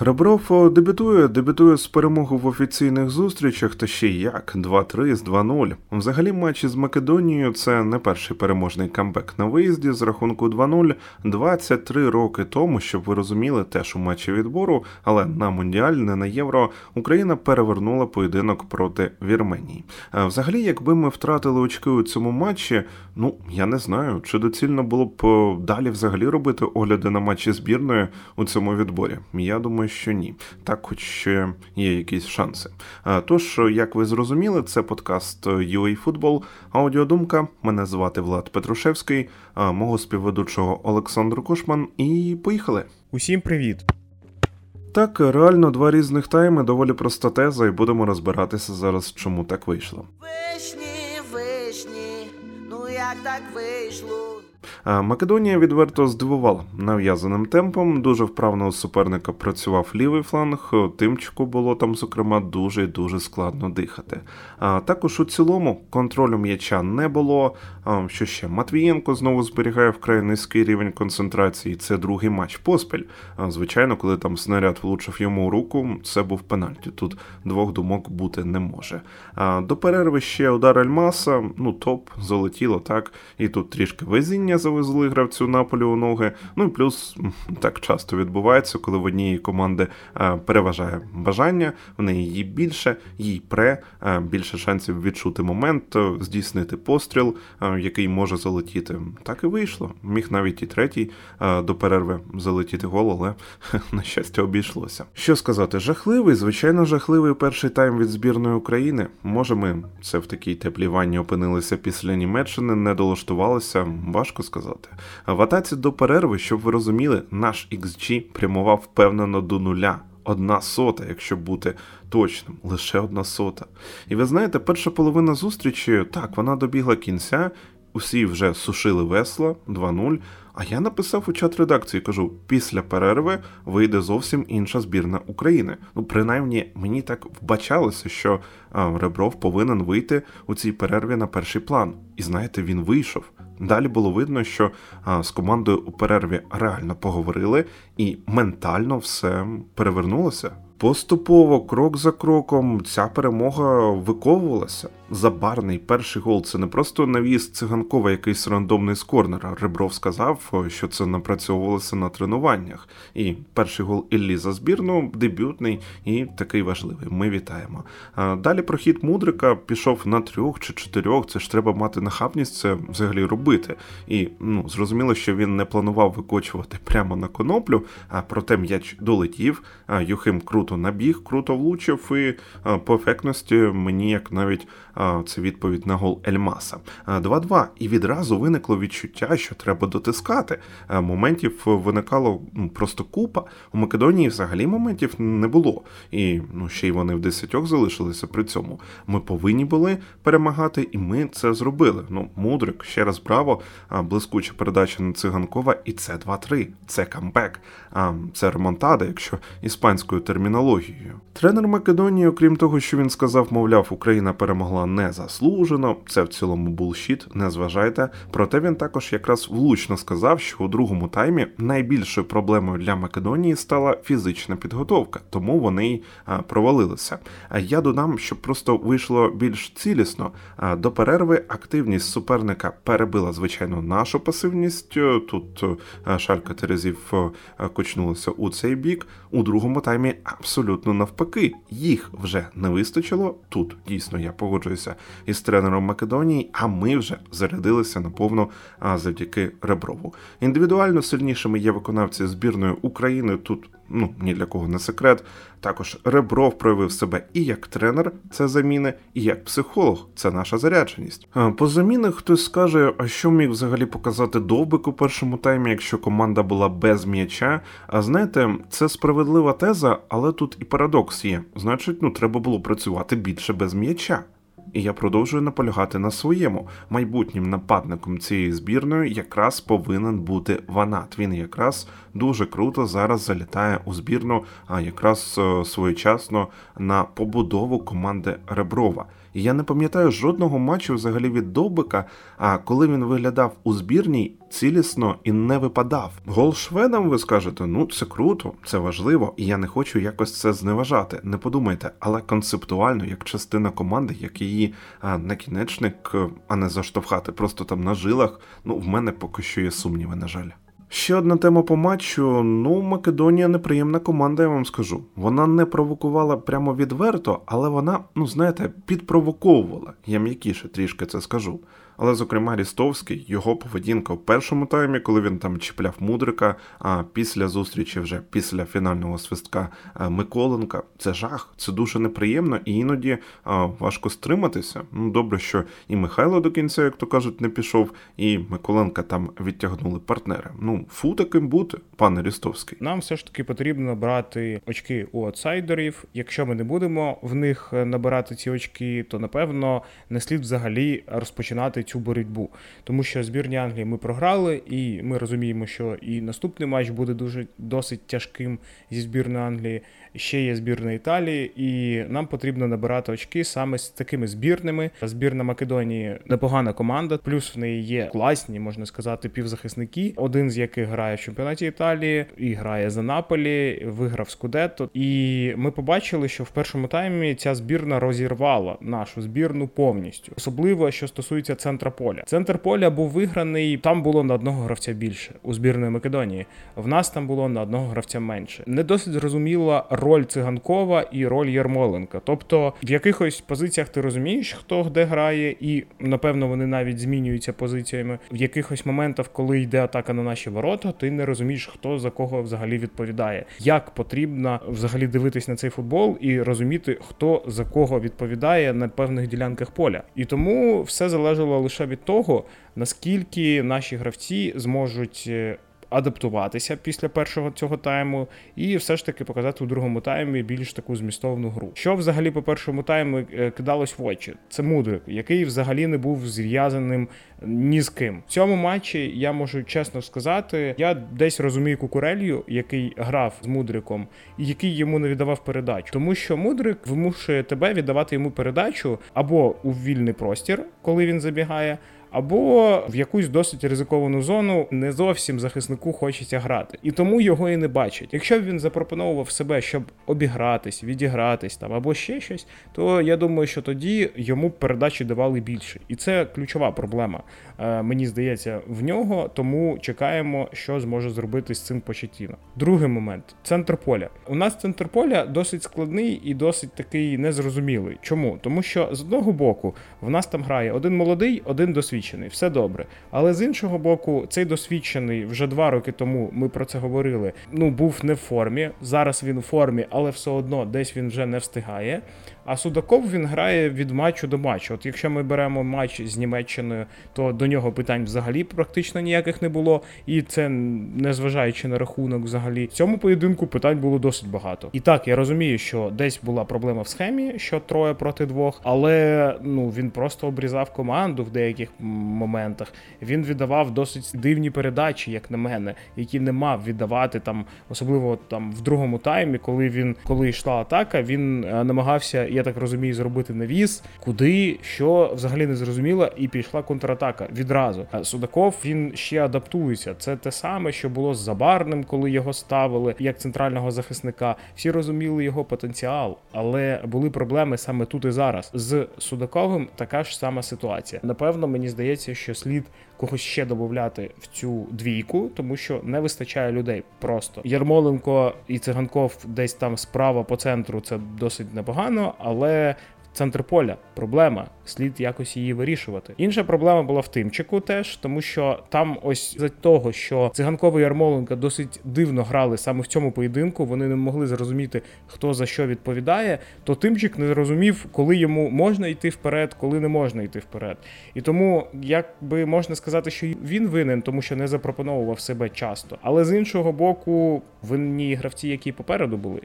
Ребров дебютує, дебютує з перемогою в офіційних зустрічах, та ще як 2-3 з 2-0. Взагалі, матч із Македонією це не перший переможний камбек на виїзді з рахунку 2-0 23 роки тому, щоб ви розуміли, теж у матчі відбору, але на Мундіаль, не на євро, Україна перевернула поєдинок проти Вірменії. А взагалі, якби ми втратили очки у цьому матчі, ну я не знаю, чи доцільно було б далі взагалі робити огляди на матчі збірної у цьому відборі. Я думаю думаю, що ні. Так, хоч ще є якісь шанси. Тож, як ви зрозуміли, це подкаст UA Football, аудіодумка. Мене звати Влад Петрушевський, мого співведучого Олександр Кошман. І поїхали. Усім привіт. Так, реально два різних тайми, доволі проста теза, і будемо розбиратися зараз, чому так вийшло. Вишні, вишні, ну як так вийшло? Македонія відверто здивувала нав'язаним темпом. Дуже вправно у суперника працював лівий фланг. Тимчику було там, зокрема, дуже і дуже складно дихати. А також у цілому контролю м'яча не було. Що ще Матвієнко знову зберігає вкрай низький рівень концентрації. Це другий матч поспіль. Звичайно, коли там снаряд влучив йому у руку, це був пенальті. Тут двох думок бути не може. До перерви ще удар Альмаса. Ну топ залетіло так, і тут трішки везіння завезли гравцю Наполі у ноги. Ну і плюс так часто відбувається, коли в однієї команди е, переважає бажання, в неї її більше, їй пре, е, більше шансів відчути момент, е, здійснити постріл, який може залетіти. Так і вийшло. Міг навіть і третій до перерви залетіти гол, але на щастя обійшлося. Що сказати, жахливий, звичайно, жахливий перший тайм від збірної України. Може, ми це в такій теплій ванні опинилися після Німеччини, не долаштувалися, важко сказати. В атаці до перерви, щоб ви розуміли, наш XG прямував впевнено до нуля. Одна сота, якщо бути точним, лише одна сота. І ви знаєте, перша половина зустрічі, так, вона добігла кінця, усі вже сушили весла 2-0. А я написав у чат редакції, кажу: після перерви вийде зовсім інша збірна України. Ну, принаймні, мені так вбачалося, що а, Ребров повинен вийти у цій перерві на перший план. І знаєте, він вийшов. Далі було видно, що а, з командою у перерві реально поговорили, і ментально все перевернулося. Поступово, крок за кроком, ця перемога виковувалася. Забарний перший гол це не просто навіс циганкова, якийсь рандомний з корнера. Ребров сказав, що це напрацьовувалося на тренуваннях. І перший гол Іллі за збірну, дебютний і такий важливий. Ми вітаємо. Далі прохід Мудрика пішов на трьох чи чотирьох. Це ж треба мати нахабність це взагалі робити. І ну зрозуміло, що він не планував викочувати прямо на коноплю, а проте м'яч долетів. Юхим круто набіг, круто влучив, і по ефектності мені як навіть це відповідь на гол Ельмаса. 2-2. І відразу виникло відчуття, що треба дотискати. Моментів виникало ну, просто купа. У Македонії взагалі моментів не було. І ну, ще й вони в десятьох залишилися при цьому. Ми повинні були перемагати, і ми це зробили. Ну, Мудрик, ще раз браво, блискуча передача на циганкова, і це 2-3. Це камбек. Це ремонтада, якщо іспанською термінологією. Тренер Македонії, окрім того, що він сказав, мовляв, Україна перемогла незаслужено. Це в цілому булшіт, не зважайте. Проте він також якраз влучно сказав, що у другому таймі найбільшою проблемою для Македонії стала фізична підготовка, тому вони й провалилися. Я додам, щоб просто вийшло більш цілісно. До перерви активність суперника перебила, звичайно, нашу пасивність. Тут шалька Терезів кочнулася у цей бік. У другому таймі абсолютно навпаки. Їх вже не вистачило. Тут дійсно я погоджуюся зустрілися із тренером Македонії, а ми вже зарядилися наповну завдяки Реброву. Індивідуально сильнішими є виконавці збірної України. Тут ну ні для кого не секрет. Також Ребров проявив себе і як тренер, це заміни, і як психолог, це наша зарядженість. По замінах хтось скаже, а що міг взагалі показати довбик у першому таймі, якщо команда була без м'яча. А знаєте, це справедлива теза, але тут і парадокс є. Значить, ну треба було працювати більше без м'яча і я продовжую наполягати на своєму. Майбутнім нападником цієї збірної якраз повинен бути Ванат. Він якраз дуже круто зараз залітає у збірну, а якраз е, своєчасно на побудову команди Реброва. І я не пам'ятаю жодного матчу взагалі від Довбика, а коли він виглядав у збірній цілісно і не випадав. Гол шведам, ви скажете, ну це круто, це важливо, і я не хочу якось це зневажати. Не подумайте, але концептуально, як частина команди, як її а, накінечник, а не заштовхати просто там на жилах. Ну, в мене поки що є сумніви, на жаль. Ще одна тема по матчу. Ну, Македонія неприємна команда, я вам скажу. Вона не провокувала прямо відверто, але вона, ну знаєте, підпровоковувала. Я м'якіше трішки це скажу. Але, зокрема, Рістовський, його поведінка в першому таймі, коли він там чіпляв мудрика, а після зустрічі, вже після фінального свистка Миколенка, це жах, це дуже неприємно і іноді а, важко стриматися. Ну, добре, що і Михайло до кінця, як то кажуть, не пішов, і Миколенка там відтягнули партнери. Ну, фу таким бути, пане Рістовський. Нам все ж таки потрібно брати очки у аутсайдерів. Якщо ми не будемо в них набирати ці очки, то напевно не слід взагалі розпочинати цю боротьбу, тому що збірні Англії ми програли, і ми розуміємо, що і наступний матч буде дуже досить тяжким зі збірною Англії. Ще є збірна Італії, і нам потрібно набирати очки саме з такими збірними. Збірна Македонії непогана команда, плюс в неї є класні, можна сказати, півзахисники, один з яких грає в чемпіонаті Італії і грає за Наполі, виграв Скудетто. І ми побачили, що в першому таймі ця збірна розірвала нашу збірну повністю, особливо що стосується центра поля. Центр поля був виграний. Там було на одного гравця більше у збірної Македонії. В нас там було на одного гравця менше. Не досить зрозуміла роль циганкова і роль Ярмоленка. Тобто в якихось позиціях ти розумієш, хто де грає, і напевно вони навіть змінюються позиціями. В якихось моментах, коли йде атака на наші ворота, ти не розумієш, хто за кого взагалі відповідає. Як потрібно взагалі дивитись на цей футбол і розуміти, хто за кого відповідає на певних ділянках поля. І тому все залежало лише від того, наскільки наші гравці зможуть е, адаптуватися після першого цього тайму, і все ж таки показати у другому таймі більш таку змістовну гру. Що взагалі по першому тайму е, кидалось в очі? Це мудрик, який взагалі не був зв'язаним ні з ким. В цьому матчі я можу чесно сказати, я десь розумію кукурелью, який грав з мудриком, і який йому не віддавав передачу, тому що мудрик вимушує тебе віддавати йому передачу або у вільний простір, коли він забігає або в якусь досить ризиковану зону не зовсім захиснику хочеться грати, і тому його і не бачать. Якщо б він запропонував себе, щоб обігратись, відігратись там або ще щось, то я думаю, що тоді йому передачі давали більше, і це ключова проблема. Е, мені здається, в нього. Тому чекаємо, що зможе зробити з цим Почетіно. Другий момент центр поля. У нас центр поля досить складний і досить такий незрозумілий. Чому? Тому що з одного боку в нас там грає один молодий, один досвідчений досвідчений, все добре. Але з іншого боку, цей досвідчений вже два роки тому ми про це говорили. Ну був не в формі. Зараз він в формі, але все одно десь він вже не встигає. А Судаков він грає від матчу до матчу. От якщо ми беремо матч з Німеччиною, то до нього питань взагалі практично ніяких не було. І це незважаючи на рахунок, взагалі в цьому поєдинку питань було досить багато. І так я розумію, що десь була проблема в схемі, що троє проти двох, але ну він просто обрізав команду в деяких моментах. Він віддавав досить дивні передачі, як на мене, які не мав віддавати там, особливо там в другому таймі, коли він коли йшла атака, він е, намагався я так розумію, зробити навіс, куди, що взагалі не зрозуміло, і пішла контратака відразу. Судаков він ще адаптується. Це те саме, що було з Забарним, коли його ставили як центрального захисника. Всі розуміли його потенціал, але були проблеми саме тут і зараз. З Судаковим така ж сама ситуація. Напевно, мені здається, що слід когось ще додати в цю двійку, тому що не вистачає людей. Просто Ярмоленко і Циганков десь там справа по центру це досить непогано, але центр поля проблема. Слід якось її вирішувати. Інша проблема була в Тимчику теж, тому що там, ось за того, що циганковий Ярмоленко досить дивно грали саме в цьому поєдинку. Вони не могли зрозуміти, хто за що відповідає. То Тимчик не зрозумів, коли йому можна йти вперед, коли не можна йти вперед. І тому, якби можна сказати, що він винен, тому що не запропоновував себе часто. Але з іншого боку, винні гравці, які попереду були.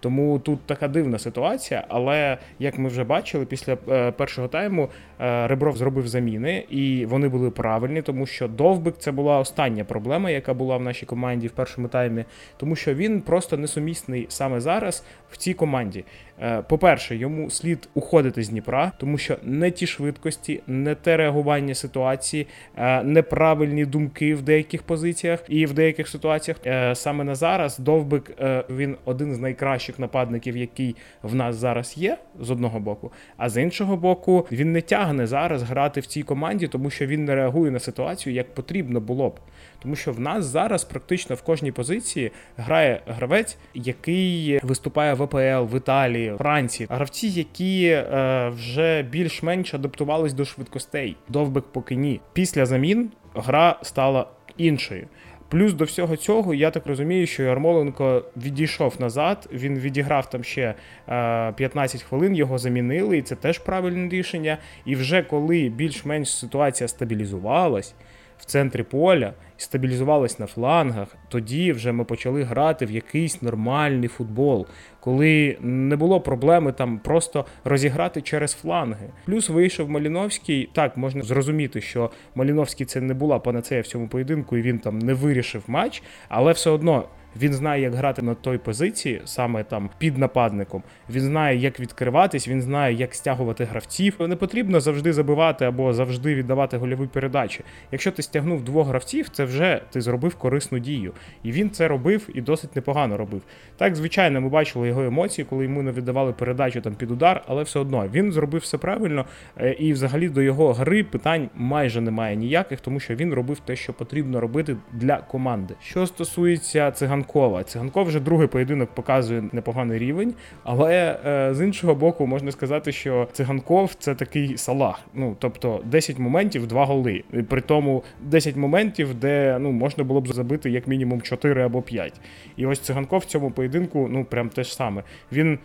Тому тут така дивна ситуація. Але як ми вже бачили, після е, першого тайму е, Ребров зробив заміни, і вони були правильні, тому що довбик це була остання проблема, яка була в нашій команді в першому таймі, тому що він просто несумісний саме зараз в цій команді. Е, по-перше, йому слід уходити з Дніпра, тому що не ті швидкості, не те реагування ситуації, е, неправильні думки в деяких позиціях і в деяких ситуаціях. Е, саме на зараз Довбик він один з найкращих нападників, який в нас зараз є, з одного боку. А з іншого боку, він не тягне зараз грати в цій команді, тому що він не реагує на ситуацію як потрібно було б. Тому що в нас зараз практично в кожній позиції грає гравець, який виступає в АПЛ в Італії, Франції, гравці, які е, вже більш-менш адаптувались до швидкостей. Довбик поки ні. Після замін гра стала іншою. Плюс до всього цього, я так розумію, що Ярмоленко відійшов назад. Він відіграв там ще 15 хвилин, його замінили, і це теж правильне рішення. І вже коли більш-менш ситуація стабілізувалась в центрі поля і стабілізувалась на флангах, тоді вже ми почали грати в якийсь нормальний футбол, коли не було проблеми там просто розіграти через фланги. Плюс вийшов Маліновський. Так, можна зрозуміти, що Маліновський це не була панацея в цьому поєдинку, і він там не вирішив матч, але все одно він знає, як грати на той позиції, саме там під нападником. Він знає, як відкриватись, він знає, як стягувати гравців. Не потрібно завжди забивати або завжди віддавати гольові передачі. Якщо ти стягнув двох гравців, це вже ти зробив корисну дію. І він це робив і досить непогано робив. Так, звичайно, ми бачили його емоції, коли йому не віддавали передачу там під удар, але все одно він зробив все правильно. Е, і взагалі до його гри питань майже немає ніяких, тому що він робив те, що потрібно робити для команди. Що стосується циган. Циганкова. Циганков вже другий поєдинок показує непоганий рівень, але е, з іншого боку, можна сказати, що циганков це такий салах. Ну тобто 10 моментів, 2 голи. І При тому 10 моментів, де ну можна було б забити як мінімум 4 або 5. І ось циганков в цьому поєдинку, ну прям те ж саме. Він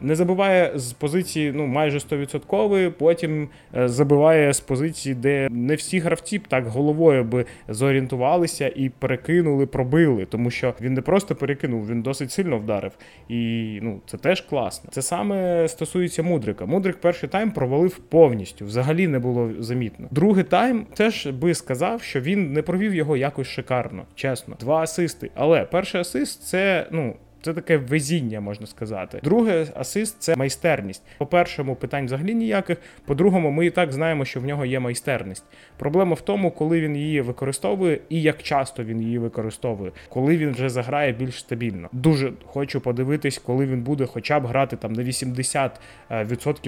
не забиває з позиції ну майже 100%, потім е, забиває з позиції, де не всі гравці б так головою би зорієнтувалися і перекинули, пробили, тому що він не просто перекинув, він досить сильно вдарив. І ну це теж класно. Це саме стосується Мудрика. Мудрик перший тайм провалив повністю, взагалі не було замітно. Другий тайм теж би сказав, що він не провів його якось шикарно, чесно. Два асисти. Але перший асист це ну. Це таке везіння, можна сказати. Друге, асист це майстерність. По першому питань взагалі ніяких. По-другому, ми і так знаємо, що в нього є майстерність. Проблема в тому, коли він її використовує і як часто він її використовує, коли він вже заграє більш стабільно. Дуже хочу подивитись, коли він буде хоча б грати там на 80%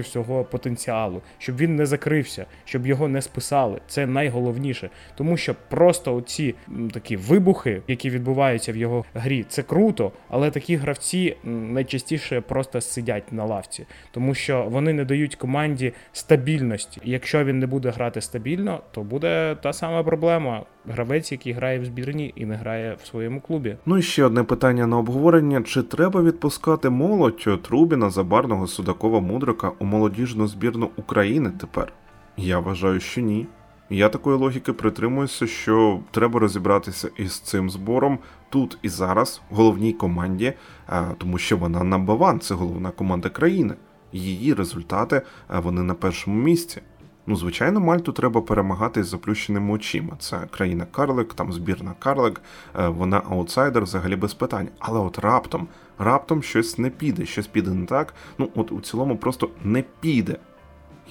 е, свого потенціалу, щоб він не закрився, щоб його не списали. Це найголовніше, тому що просто оці такі вибухи, які відбуваються в його грі, це круто, але такі такі гравці найчастіше просто сидять на лавці, тому що вони не дають команді стабільності. Якщо він не буде грати стабільно, то буде та сама проблема. Гравець, який грає в збірні і не грає в своєму клубі. Ну і ще одне питання на обговорення: чи треба відпускати молодь Трубіна, Забарного, Судакова, Мудрика у молодіжну збірну України тепер? Я вважаю, що ні. Я такої логіки притримуюся, що треба розібратися із цим збором тут і зараз, в головній команді, тому що вона набаван, це головна команда країни. Її результати вони на першому місці. Ну, звичайно, Мальту треба перемагати з заплющеними очима. Це країна Карлик, там збірна Карлик, вона аутсайдер взагалі без питань. Але от раптом, раптом щось не піде, щось піде не так. Ну, от у цілому просто не піде.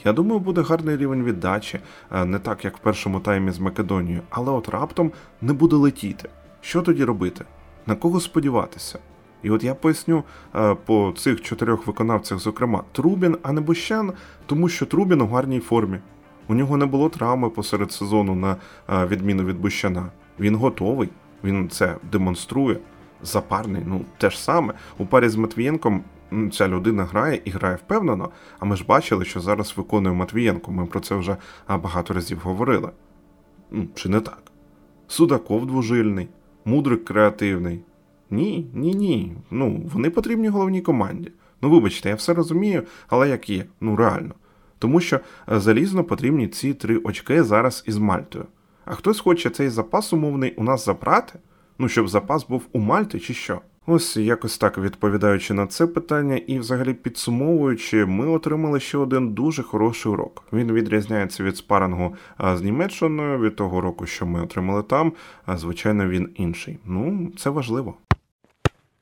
Я думаю, буде гарний рівень віддачі, е, не так як в першому таймі з Македонією, але от раптом не буде летіти. Що тоді робити? На кого сподіватися? І от я поясню е, по цих чотирьох виконавцях, зокрема, Трубін, а не Бущан, тому що Трубін у гарній формі. У нього не було травми посеред сезону на е, відміну від Бущана. Він готовий, він це демонструє. Запарний, ну те ж саме. У парі з Матвієнком ця людина грає і грає впевнено, а ми ж бачили, що зараз виконує Матвієнко. Ми про це вже багато разів говорили. Чи не так? Судаков двужильний, мудрик креативний. Ні, ні, ні. Ну, вони потрібні головній команді. Ну, вибачте, я все розумію, але як є, ну реально. Тому що е, залізно потрібні ці три очки зараз із Мальтою. А хтось хоче цей запас умовний у нас забрати? Ну, щоб запас був у Мальти, чи що? Ось якось так відповідаючи на це питання і, взагалі, підсумовуючи, ми отримали ще один дуже хороший урок. Він відрізняється від спарингу з Німеччиною від того року, що ми отримали там. А звичайно, він інший. Ну, це важливо.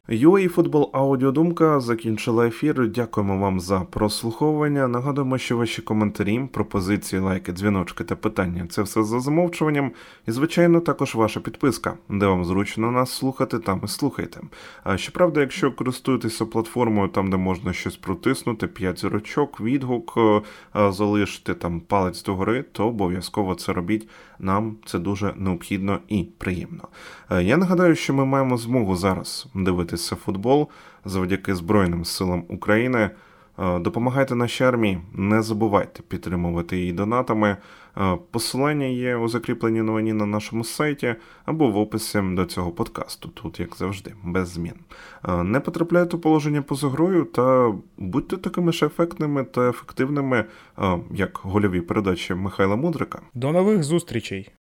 UA Футбол Аудіодумка закінчила ефір. Дякуємо вам за прослуховування. Нагадуємо, що ваші коментарі, пропозиції, лайки, дзвіночки та питання це все за замовчуванням. І, звичайно, також ваша підписка, де вам зручно нас слухати, там і слухайте. А щоправда, якщо користуєтеся платформою, там де можна щось протиснути, 5 зірочок, відгук е, е, залишити там палець догори, то обов'язково це робіть. Нам це дуже необхідно і приємно. Е, Я нагадаю, що ми маємо змогу зараз дивитися футбол завдяки Збройним силам України. Е, Допомагайте нашій армії, не забувайте підтримувати її донатами. Е, Посилання є у закріпленій новині на нашому сайті або в описі до цього подкасту. Тут, як завжди, без змін. Е, Не потрапляйте у положення поза грою та будьте такими ж ефектними та ефективними, як гольові передачі Михайла Мудрика. До нових зустрічей!